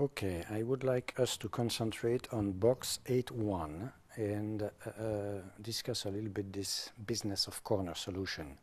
Okay, I would like us to concentrate on box 8.1 and uh, uh, discuss a little bit this business of corner solution.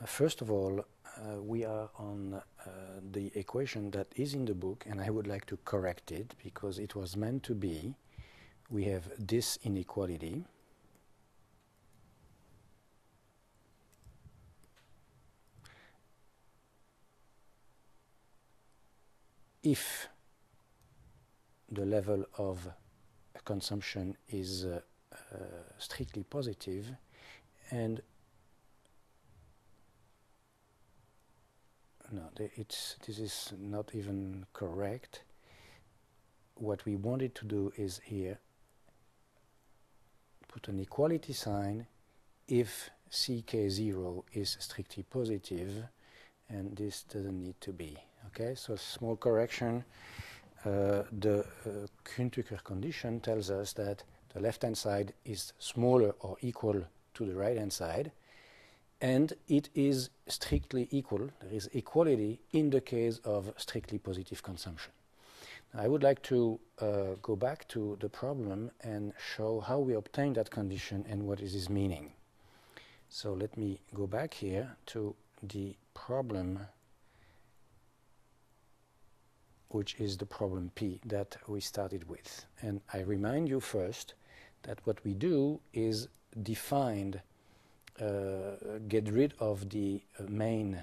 Uh, first of all, uh, we are on uh, the equation that is in the book and I would like to correct it because it was meant to be we have this inequality if the level of consumption is uh, uh, strictly positive and no, it's, this is not even correct. What we wanted to do is here put an equality sign if ck0 is strictly positive and this doesn't need to be. Okay, so small correction. Uh, the uh, Kuhn-Tucker condition tells us that the left-hand side is smaller or equal to the right-hand side, and it is strictly equal. There is equality in the case of strictly positive consumption. I would like to uh, go back to the problem and show how we obtain that condition and what is its meaning. So let me go back here to the problem which is the problem P that we started with. And I remind you first that what we do is define, uh, get rid of the uh, main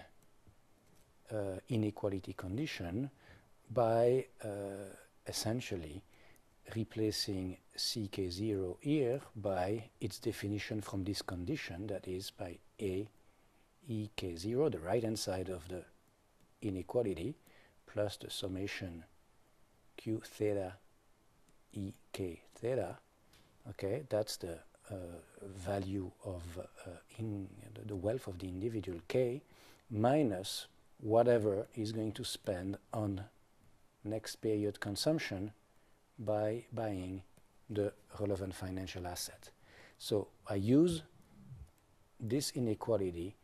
uh, inequality condition by uh, essentially replacing ck0 here by its definition from this condition, that is by a ek0, the right-hand side of the inequality, plus the summation q theta e k theta, okay, that's the uh, value of uh, in the wealth of the individual k minus whatever is going to spend on next period consumption by buying the relevant financial asset. So I use this inequality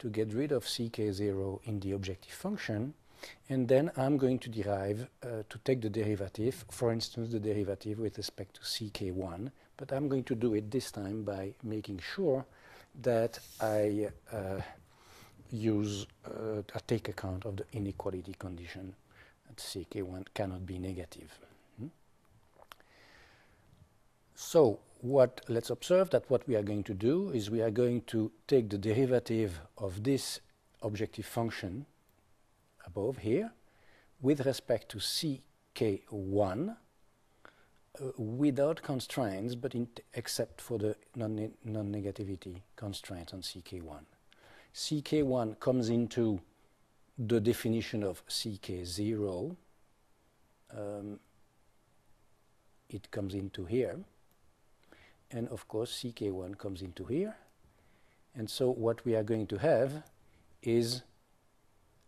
to get rid of ck0 in the objective function and then I'm going to derive, uh, to take the derivative, for instance, the derivative with respect to ck1, but I'm going to do it this time by making sure that I uh, use, uh, I take account of the inequality condition that ck1 cannot be negative. Hmm? So what, let's observe that what we are going to do is we are going to take the derivative of this objective function above here with respect to ck1 uh, without constraints but except for the non-negativity non constraint on ck1. ck1 comes into the definition of ck0 um, it comes into here. And of course ck1 comes into here. And so what we are going to have is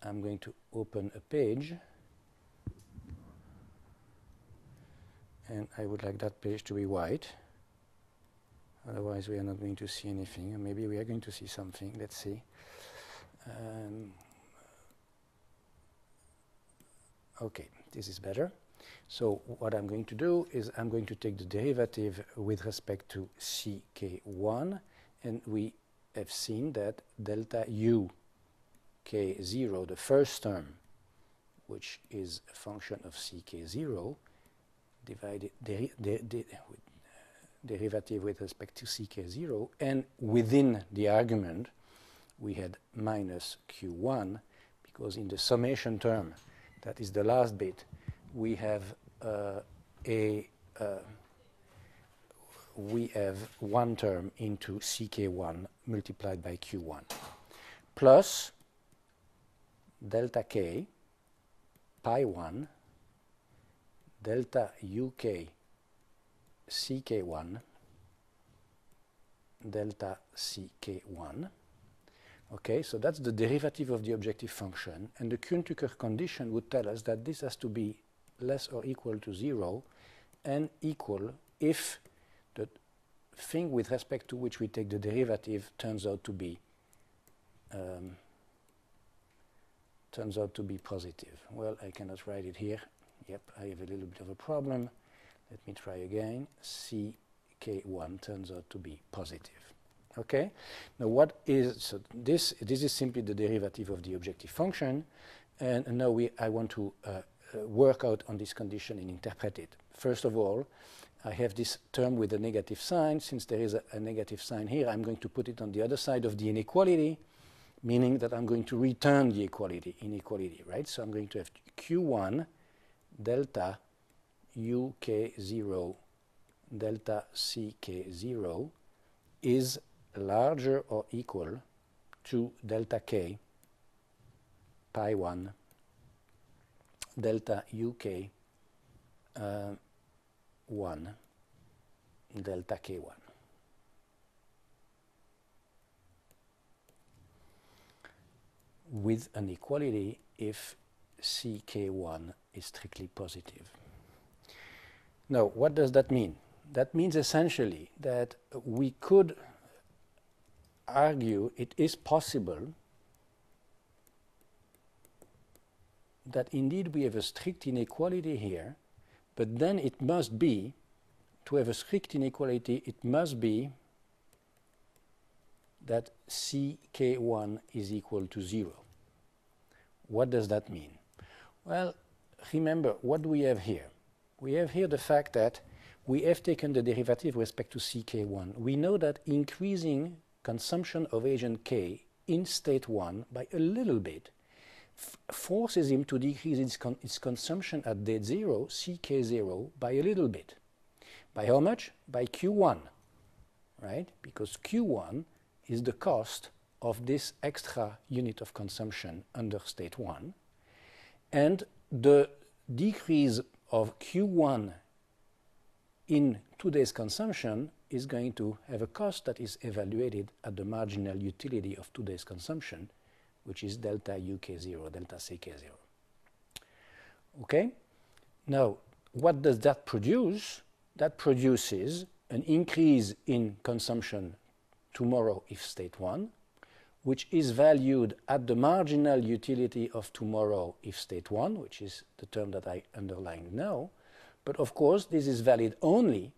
I'm going to open a page. And I would like that page to be white. Otherwise we are not going to see anything. Maybe we are going to see something. Let's see. Um, okay this is better. So what I'm going to do is I'm going to take the derivative with respect to ck1 and we have seen that delta u k0, the first term, which is a function of ck0, divided deri de de derivative with respect to ck0, and within the argument we had minus q1, because in the summation term, that is the last bit, we have uh, a uh, we have one term into ck1 multiplied by q1 plus delta k pi 1 delta uk ck1 delta ck1 okay so that's the derivative of the objective function and the Kuhn-Tucker condition would tell us that this has to be less or equal to 0 and equal if the thing with respect to which we take the derivative turns out to be um, turns out to be positive. Well, I cannot write it here. Yep, I have a little bit of a problem. Let me try again. ck1 turns out to be positive. Okay. Now, what is so this? This is simply the derivative of the objective function, and now we I want to uh, uh, work out on this condition and interpret it. First of all, I have this term with a negative sign. Since there is a, a negative sign here, I'm going to put it on the other side of the inequality, meaning that I'm going to return the equality inequality, right? So I'm going to have q1 delta uk0 delta ck0 is larger or equal to delta k pi 1 delta uk uh, 1 delta k1. With an equality if ck1 is strictly positive. Now, what does that mean? That means essentially that we could argue it is possible that indeed we have a strict inequality here, but then it must be, to have a strict inequality, it must be that ck1 is equal to 0. What does that mean? Well, remember, what do we have here? We have here the fact that we have taken the derivative with respect to ck1. We know that increasing consumption of agent K in state 1 by a little bit forces him to decrease its, con its consumption at date 0, ck0, by a little bit. By how much? By q1, right? Because q1 is the cost of this extra unit of consumption under state 1. And the decrease of q1 in today's consumption is going to have a cost that is evaluated at the marginal utility of today's consumption, which is delta UK0, delta CK0. Okay? Now, what does that produce? That produces an increase in consumption tomorrow if state 1, which is valued at the marginal utility of tomorrow if state 1, which is the term that I underlined now. But of course, this is valid only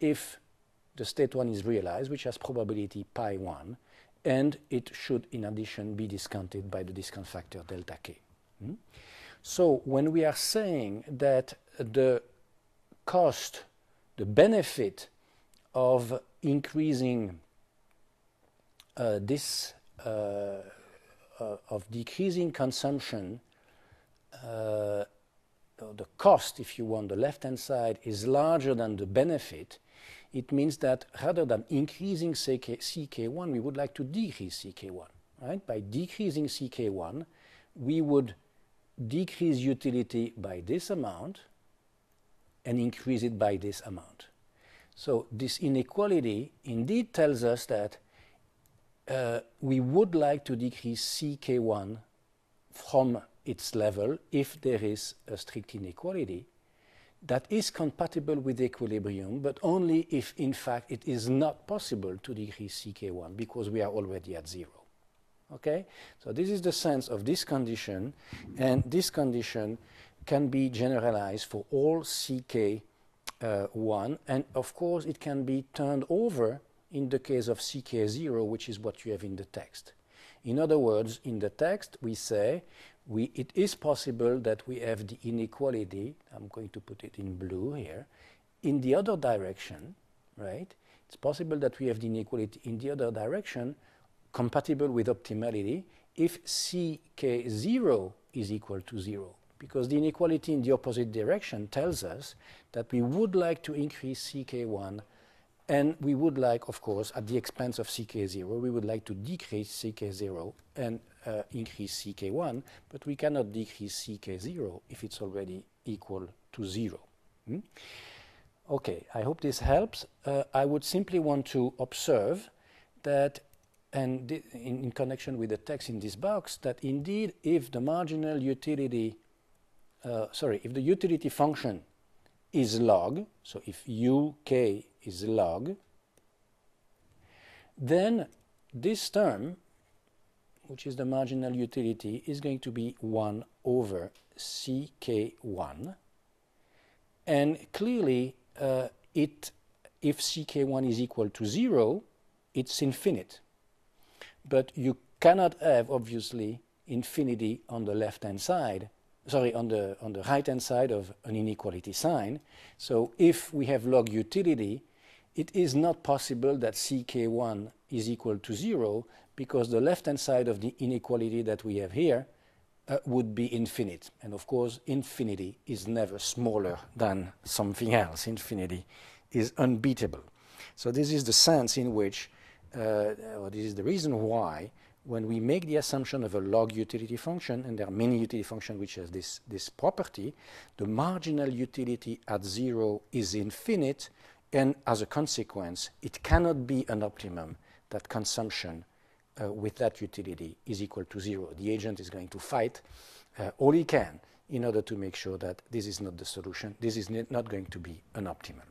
if the state 1 is realized, which has probability pi 1, and it should, in addition, be discounted by the discount factor delta k. Hmm? So when we are saying that the cost, the benefit of increasing uh, this, of decreasing consumption, uh, the cost, if you want, the left-hand side is larger than the benefit, it means that rather than increasing CK, CK1, we would like to decrease CK1. Right? By decreasing CK1, we would decrease utility by this amount and increase it by this amount. So this inequality indeed tells us that uh, we would like to decrease CK1 from its level if there is a strict inequality that is compatible with equilibrium, but only if, in fact, it is not possible to decrease CK1 because we are already at zero. Okay? So this is the sense of this condition, and this condition can be generalized for all CK1, uh, and of course it can be turned over in the case of CK0, which is what you have in the text. In other words, in the text, we say we, it is possible that we have the inequality, I'm going to put it in blue here, in the other direction, right? It's possible that we have the inequality in the other direction compatible with optimality if ck0 is equal to 0. Because the inequality in the opposite direction tells us that we would like to increase ck1 and we would like, of course, at the expense of ck0, we would like to decrease ck0 and uh, increase ck1, but we cannot decrease ck0 if it's already equal to 0. Hmm? Okay, I hope this helps. Uh, I would simply want to observe that, and in, in, connection with the text in this box, that indeed if the marginal utility, uh, sorry, if the utility function is log, so if uk is log, then this term, which is the marginal utility, is going to be 1 over ck1 And clearly, uh, it, if ck1 is equal to 0, it's infinite. But you cannot have, obviously, infinity on the left-hand side, sorry, on the, on the right-hand side of an inequality sign. So if we have log utility, it is not possible that ck1 is equal to 0 because the left-hand side of the inequality that we have here uh, would be infinite. And of course, infinity is never smaller than something else. Infinity is unbeatable. So this is the sense in which, uh, or this is the reason why, when we make the assumption of a log utility function, and there are many utility functions which have this, this property, the marginal utility at zero is infinite, and as a consequence, it cannot be an optimum that consumption uh, with that utility is equal to zero. The agent is going to fight uh, all he can in order to make sure that this is not the solution. This is not going to be an optimum.